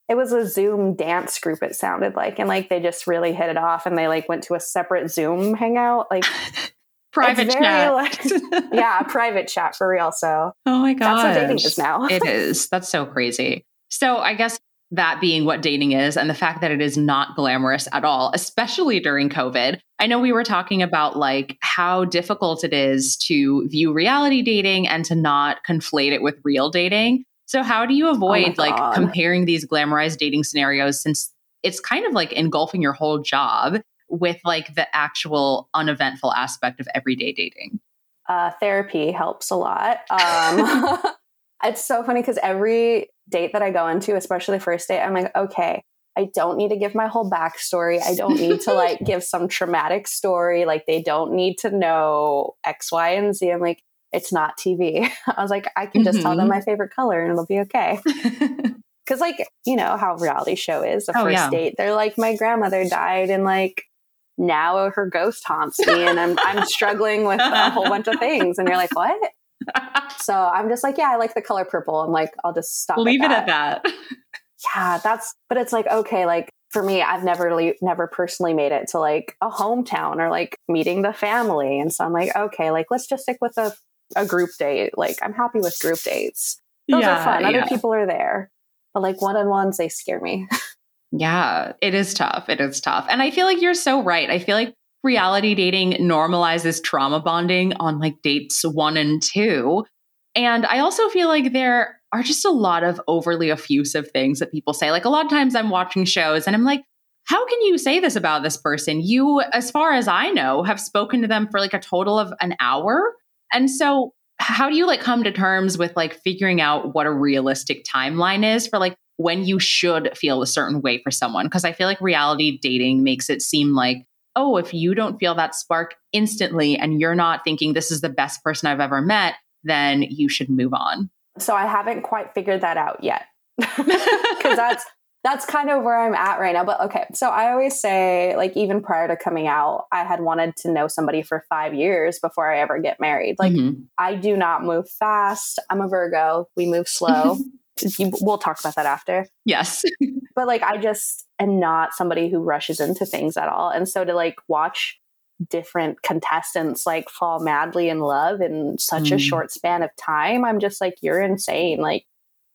it was a Zoom dance group, it sounded like. And like they just really hit it off and they like went to a separate Zoom hangout. Like private chat. Like, yeah, private chat for real. So oh my god, that's what dating is now. it is. That's so crazy. So I guess that being what dating is and the fact that it is not glamorous at all, especially during COVID. I know we were talking about like how difficult it is to view reality dating and to not conflate it with real dating. So how do you avoid oh like comparing these glamorized dating scenarios since it's kind of like engulfing your whole job with like the actual uneventful aspect of everyday dating? Uh, therapy helps a lot. Um, it's so funny because every date that I go into, especially the first date, I'm like, okay, I don't need to give my whole backstory. I don't need to like give some traumatic story. Like they don't need to know X, Y, and Z. I'm like, it's not TV. I was like, I can just mm-hmm. tell them mm-hmm. my favorite color and it'll be okay. Cause like, you know how reality show is, the oh, first yeah. date. They're like, my grandmother died and like now her ghost haunts me and I'm I'm struggling with a whole bunch of things. And you're like, what? so I'm just like, yeah, I like the color purple. I'm like, I'll just stop. Leave at it at that. yeah, that's. But it's like okay, like for me, I've never really, never personally made it to like a hometown or like meeting the family, and so I'm like, okay, like let's just stick with a a group date. Like I'm happy with group dates. Those yeah, are fun. Other yeah. people are there, but like one on ones, they scare me. yeah, it is tough. It is tough, and I feel like you're so right. I feel like reality dating normalizes trauma bonding on like dates one and two. And I also feel like there are just a lot of overly effusive things that people say. Like a lot of times I'm watching shows and I'm like, how can you say this about this person? You, as far as I know, have spoken to them for like a total of an hour. And so, how do you like come to terms with like figuring out what a realistic timeline is for like when you should feel a certain way for someone? Because I feel like reality dating makes it seem like oh, if you don't feel that spark instantly and you're not thinking this is the best person I've ever met, then you should move on. So I haven't quite figured that out yet. Cuz that's that's kind of where I'm at right now. But okay, so I always say, like, even prior to coming out, I had wanted to know somebody for five years before I ever get married. Like, mm-hmm. I do not move fast. I'm a Virgo. We move slow. we'll talk about that after. Yes. but like, I just am not somebody who rushes into things at all. And so to like watch different contestants like fall madly in love in such mm. a short span of time, I'm just like, you're insane. Like,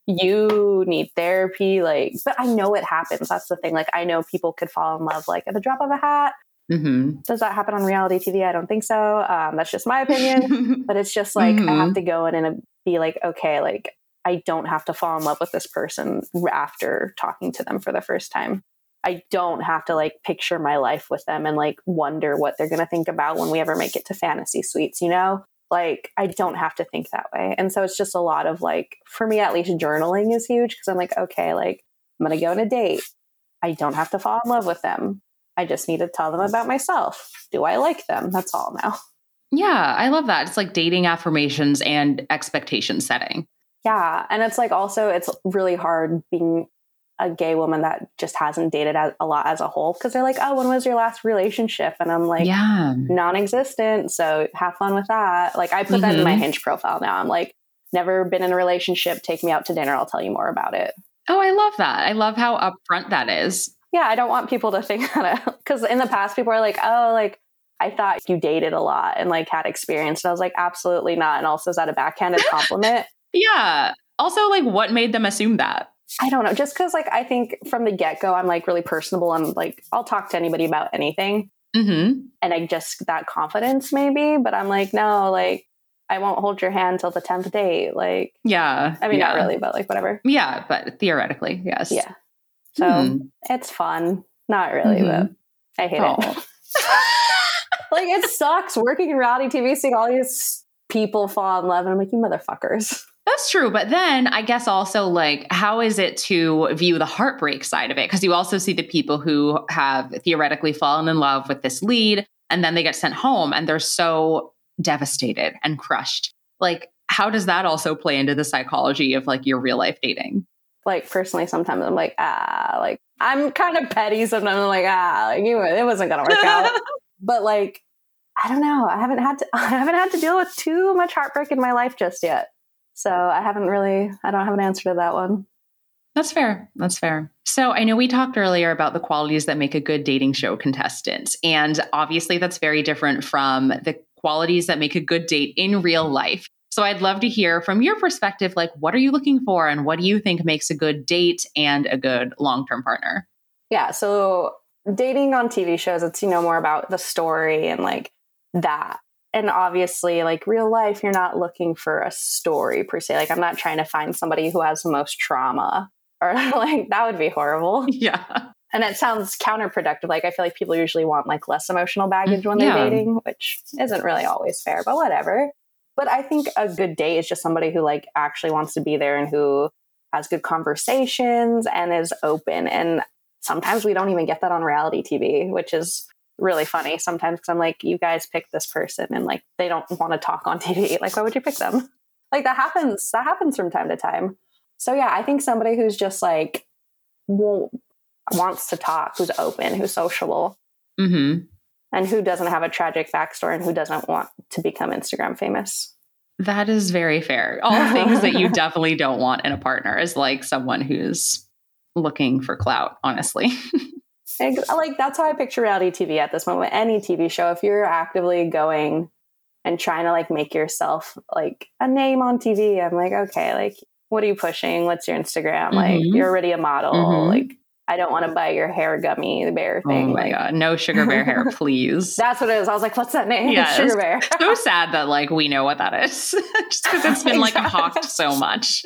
you need therapy. Like, but I know it happens. That's the thing. Like, I know people could fall in love like at the drop of a hat. Mm-hmm. Does that happen on reality TV? I don't think so. Um, that's just my opinion. but it's just like mm-hmm. I have mm-hmm. to go in and be like, okay, like I don't have to fall in love with this person after talking to them for the first time. I don't have to like picture my life with them and like wonder what they're going to think about when we ever make it to fantasy suites, you know? Like, I don't have to think that way. And so it's just a lot of like, for me at least, journaling is huge because I'm like, okay, like, I'm going to go on a date. I don't have to fall in love with them. I just need to tell them about myself. Do I like them? That's all now. Yeah, I love that. It's like dating affirmations and expectation setting. Yeah. And it's like also, it's really hard being a gay woman that just hasn't dated as, a lot as a whole because they're like, oh, when was your last relationship? And I'm like, yeah, non existent. So have fun with that. Like, I put mm-hmm. that in my mm-hmm. hinge profile now. I'm like, never been in a relationship. Take me out to dinner. I'll tell you more about it. Oh, I love that. I love how upfront that is. Yeah. I don't want people to think that because in the past, people are like, oh, like, I thought you dated a lot and like had experience. And I was like, absolutely not. And also, is that a backhanded compliment? Yeah. Also, like, what made them assume that? I don't know. Just because, like, I think from the get go, I'm like really personable and like I'll talk to anybody about anything. Mm-hmm. And I just that confidence, maybe. But I'm like, no, like, I won't hold your hand till the 10th date. Like, yeah. I mean, yeah. not really, but like, whatever. Yeah. But theoretically, yes. Yeah. So hmm. it's fun. Not really, mm-hmm. but I hate oh. it. like, it sucks working in reality TV, seeing all these people fall in love and I'm like, you motherfuckers. That's true. But then I guess also like, how is it to view the heartbreak side of it? Because you also see the people who have theoretically fallen in love with this lead and then they get sent home and they're so devastated and crushed. Like, how does that also play into the psychology of like your real life dating? Like personally, sometimes I'm like, ah, like I'm kind of petty. Sometimes I'm like, ah, like you, it wasn't gonna work out. but like I don't know. I haven't had to I haven't had to deal with too much heartbreak in my life just yet. So I haven't really I don't have an answer to that one. That's fair. That's fair. So I know we talked earlier about the qualities that make a good dating show contestant. And obviously, that's very different from the qualities that make a good date in real life. So I'd love to hear from your perspective, like, what are you looking for and what do you think makes a good date and a good long term partner? Yeah. So dating on TV shows, it's, you know, more about the story and like that. And obviously, like real life, you're not looking for a story per se. Like, I'm not trying to find somebody who has the most trauma or like that would be horrible. Yeah. And it sounds counterproductive. Like, I feel like people usually want like less emotional baggage when they're Yeah. dating, which isn't really always fair, but whatever. But I think a good date is just somebody who like actually wants to be there and who has good conversations and is open. And sometimes we don't even get that on reality TV, which is really funny sometimes because I'm like, you guys pick this person and like they don't want to talk on TV. Like, why would you pick them? Like that happens. That happens from time to time. So yeah, I think somebody who's just like will, wants to talk, who's open, who's sociable, hmm and who doesn't have a tragic backstory and who doesn't want to become Instagram famous. That is very fair. All things that you definitely don't want in a partner is like someone who's looking for clout, honestly. Like that's how I picture reality TV at this moment. Any TV show, if you're actively going and trying to like make yourself like a name on TV, I'm like, okay, like what are you pushing? What's your Instagram? Like Mhm. you're already a model. Mhm. Like I don't want to buy your hair gummy bear oh thing. my like, God. No sugar bear hair, please. That's what it is. I was like, what's that name? Sugar Bear. so sad that like we know what that is just because it's been like hawked so much.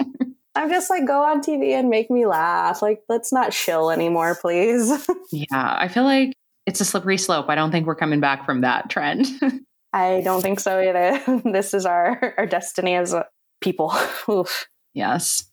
I'm just like, go on TV and make me laugh. Like, let's not shill anymore, please. Yeah, I feel like it's a slippery slope. I don't think we're coming back from that trend. I don't think so either. this is our, our destiny as a people. Oof. yes.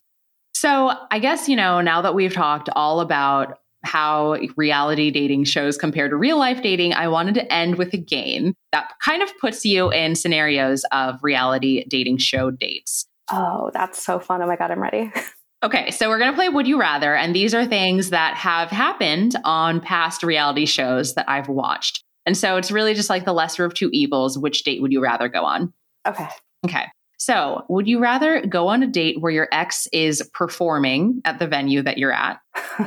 So I guess, you know, now that we've talked all about how reality dating shows compare to real life dating, I wanted to end with a game that kind of puts you in scenarios of reality dating show dates. Oh, that's so fun. Oh my God, I'm ready. Okay, so we're going to play Would You Rather, and these are things that have happened on past reality shows that I've watched. And so it's really just like the lesser of two evils. Which date would you rather go on? Okay. Okay. So, would you rather go on a date where your ex is performing at the venue that you're at?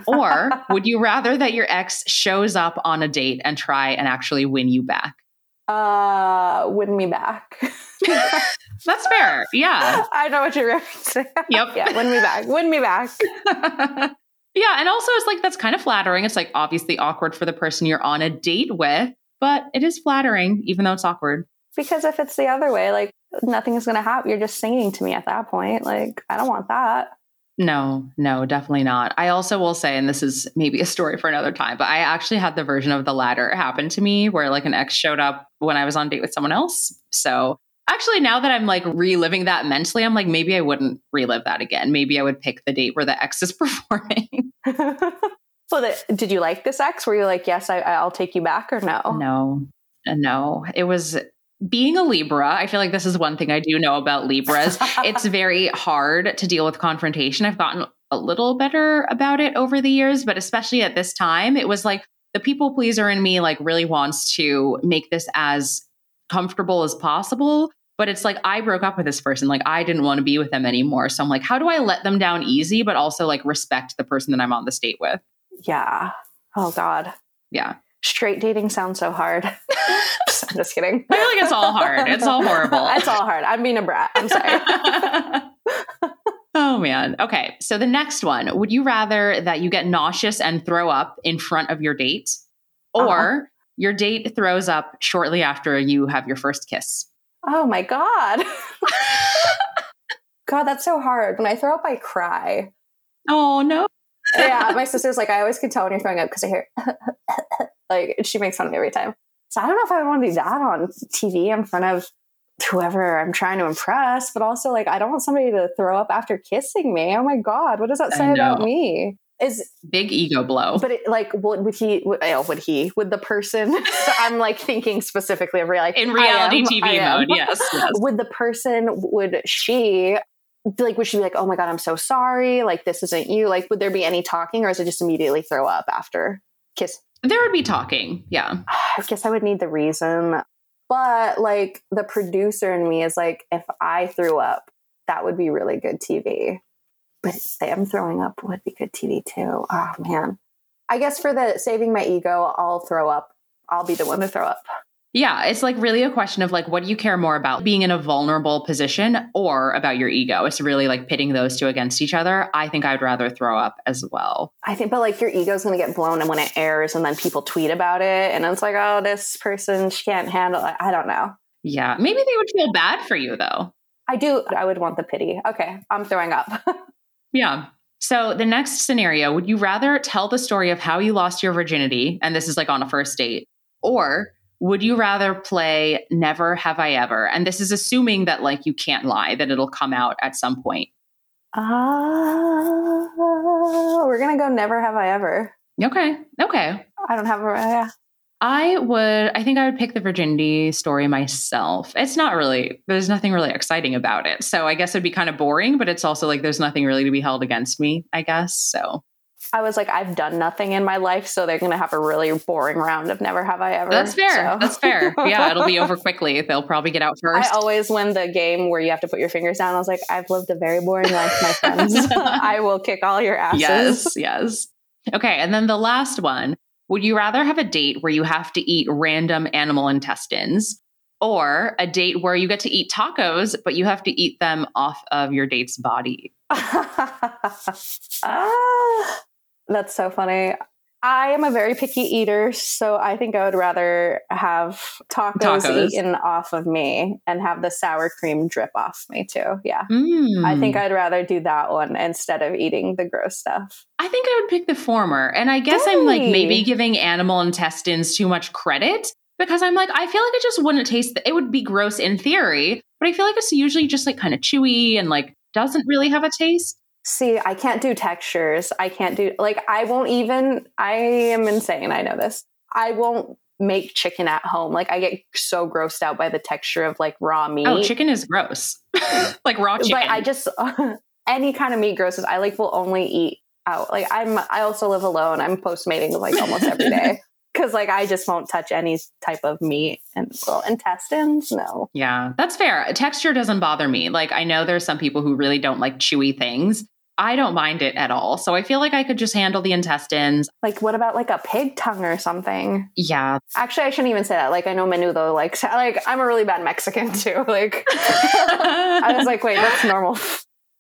Or would you rather that your ex shows up on a date and try and actually win you back? Uh, win me back. That's fair. Yeah. I know what you're referencing. Yep. yeah, win me back. Win me back. yeah. And also, it's like that's kind of flattering. It's like obviously awkward for the person you're on a date with, but it is flattering, even though it's awkward. Because if it's the other way, like nothing is going to happen. You're just singing to me at that point. Like, I don't want that. No, no, definitely not. I also will say, and this is maybe a story for another time, but I actually had the version of the latter happen to me where like an ex showed up when I was on date with someone else. So actually, now that I'm like reliving that mentally, I'm like, maybe I wouldn't relive that again. Maybe I would pick the date where the ex is performing. So, the, did you like this ex? Were you like, yes, I, I'll take you back or no? No, uh, no. It was being a Libra. I feel like this is one thing I do know about Libras. it's very hard to deal with confrontation. I've gotten a little better about it over the years, but especially at this time, it was like the people pleaser in me like really wants to make this as comfortable as possible. But it's like I broke up with this person. Like I didn't want to be with them anymore. So I'm like, how do I let them down easy, but also like respect the person that I'm on the date with? Yeah. Oh, God. Yeah. Straight dating sounds so hard. I'm just kidding. I feel like it's all hard. It's all horrible. it's all hard. I'm being a brat. I'm sorry. oh man. Okay. So the next one, would you rather that you get nauseous and throw up in front of your date or Uh-huh. your date throws up shortly after you have your first kiss? Oh my God. God, that's so hard. When I throw up, I cry. Oh no. yeah, my sister's like, I always can tell when you're throwing up because I hear like she makes fun of me every time. So I don't know if I would want to do that on TV in front of whoever I'm trying to impress, but also like I don't want somebody to throw up after kissing me. Oh my god, what does that say about me? Is Big ego blow. but it, like would, would he? Would, oh, would he? Would the person? so I'm like thinking specifically of reality in reality am, TV mode, yes, yes. Would the person? Would she? Like, would she be like, "Oh my god, I'm so sorry. Like, this isn't you." Like, would there be any talking, or is it just immediately throw up after kiss? There would be talking. Yeah. I guess I would need the reason. But like the producer in me is like, if I threw up, that would be really good TV. But I'm throwing up would be good TV too. Oh man. I guess for the saving my ego, I'll throw up. I'll be the one to throw up. Yeah, it's like really a question of like, what do you care more about being in a vulnerable position or about your ego? It's really like pitting those two against each other. I think I'd rather throw up as well. I think, but like your ego's going to get blown and when it airs and then people tweet about it and it's like, oh, this person, she can't handle it. I don't know. Yeah, maybe they would feel bad for you though. I do. I would want the pity. Okay, I'm throwing up. yeah. So, the next scenario would you rather tell the story of how you lost your virginity, and this is like on a first date, or would you rather play Never Have I Ever? And this is assuming that like you can't lie, that it'll come out at some point. Ah, uh, we're gonna go Never Have I Ever. Okay. Okay. I don't have a yeah. I would, I think I would pick the virginity story myself. It's not really, there's nothing really exciting about it. So I guess it'd be kind of boring, but it's also like there's nothing really to be held against me, I guess. So I was like, I've done nothing in my life, so they're going to have a really boring round of never have I ever. That's fair. So. That's fair. Yeah, it'll be over quickly. They'll probably get out first. I always win the game where you have to put your fingers down. I was like, I've lived a very boring life, my friends. I will kick all your asses. Yes, yes. Okay, and then the last one. Would you rather have a date where you have to eat random animal intestines or a date where you get to eat tacos, but you have to eat them off of your date's body? ah, that's so funny. I am a very picky eater, so I think I would rather have tacos, tacos, eaten off of me and have the sour cream drip off me too. Yeah. Mm. I think I'd rather do that one instead of eating the gross stuff. I think I would pick the former. And I guess I'm like maybe giving animal intestines too much credit because I'm like, I feel like it just wouldn't taste, it would be gross in theory, but I feel like it's usually just like kind of chewy and like doesn't really have a taste. See, I can't do textures. I can't do like I won't even I am insane. I know this. I won't make chicken at home. Like I get so grossed out by the texture of like raw oh, meat. Oh, chicken is gross. like raw chicken. But I just any kind of meat grosses. I like will only eat out. Like I'm I also live alone. I'm postmating like almost every day. Cause like I just won't touch any type of meat and well intestines. No. Yeah, that's fair. Texture doesn't bother me. Like I know there's some people who really don't like chewy things. I don't mind it at all. So I feel like I could just handle the intestines. Like, what about like a pig tongue or something? Yeah. Actually, I shouldn't even say that. Like, I know menudo. Like, like I'm a really bad Mexican too. Like, I was like, wait, that's normal.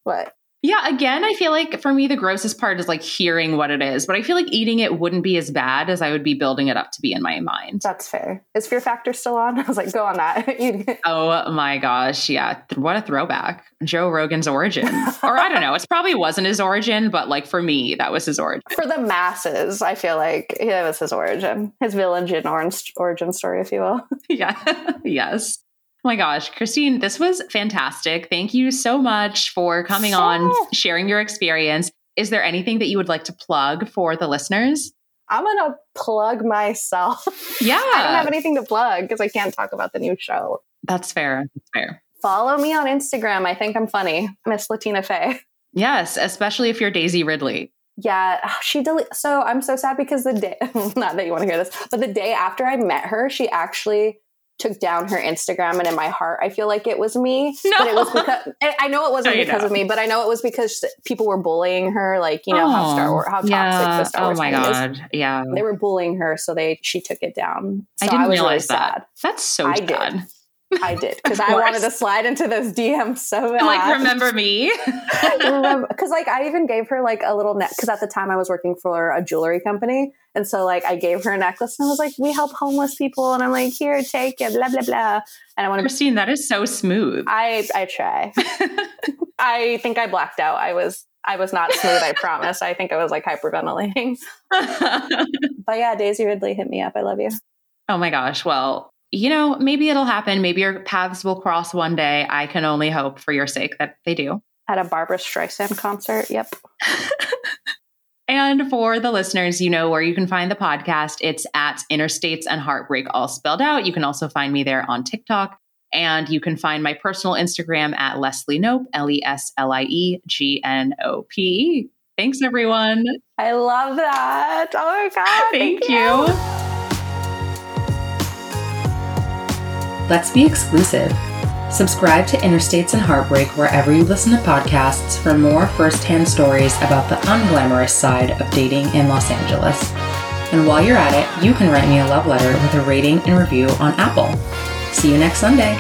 What? Yeah, again, I feel like for me, the grossest part is like hearing what it is, but I feel like eating it wouldn't be as bad as I would be building it up to be in my mind. That's fair. Is Fear Factor still on? I was like, go on that. oh my gosh. Yeah. What a throwback. Joe Rogan's origin. or I don't know. It probably wasn't his origin, but like for me, that was his origin. For the masses, I feel like it was his origin, his village and origin story, if you will. yeah. yes. Oh my gosh, Christine, this was fantastic. Thank you so much for coming on, sharing your experience. Is there anything that you would like to plug for the listeners? I'm going to plug myself. Yeah. I don't have anything to plug because I can't talk about the new show. That's fair. That's fair. Follow me on Instagram. I think I'm funny. Miss Latina Faye. Yes, especially if you're Daisy Ridley. Yeah, oh, she deleted. So I'm so sad because the day, not that you want to hear this, but the day after I met her, she actually took down her Instagram, and in my heart, I feel like it was me. No. But it was because I know it wasn't no, because know. of me, but I know it was because people were bullying her, like you know oh, how Star Wars, how toxic yeah. the Star Wars. Oh my god, is. yeah, they were bullying her, so they she took it down. So I didn't I was realize really that. Sad. That's so I sad. Did. I did because I wanted to slide into those DMs so bad. Like, remember me? Because like I even gave her like a little net because at the time I was working for a jewelry company, and so like I gave her a necklace and I was like, "We help homeless people," and I'm like, "Here, take it," blah blah blah. And I want to. Christine, that is so smooth. I I try. I think I blacked out. I was I was not smooth. I promise. I think I was like hyperventilating. but yeah, Daisy Ridley hit me up. I love you. Oh my gosh. Well, you know, maybe it'll happen. Maybe your paths will cross one day. I can only hope for your sake that they do. At a Barbra Streisand concert. Yep. and for the listeners, you know where you can find the podcast. It's at Interstates and Heartbreak, all spelled out. You can also find me there on TikTok. And you can find my personal Instagram at Leslie Nope, L E S L I E G N O P E. Thanks, everyone. I love that. Oh my God. Thank, thank you. you. Let's be exclusive. Subscribe to Interstates and Heartbreak wherever you listen to podcasts for more firsthand stories about the unglamorous side of dating in Los Angeles. And while you're at it, you can write me a love letter with a rating and review on Apple. See you next Sunday.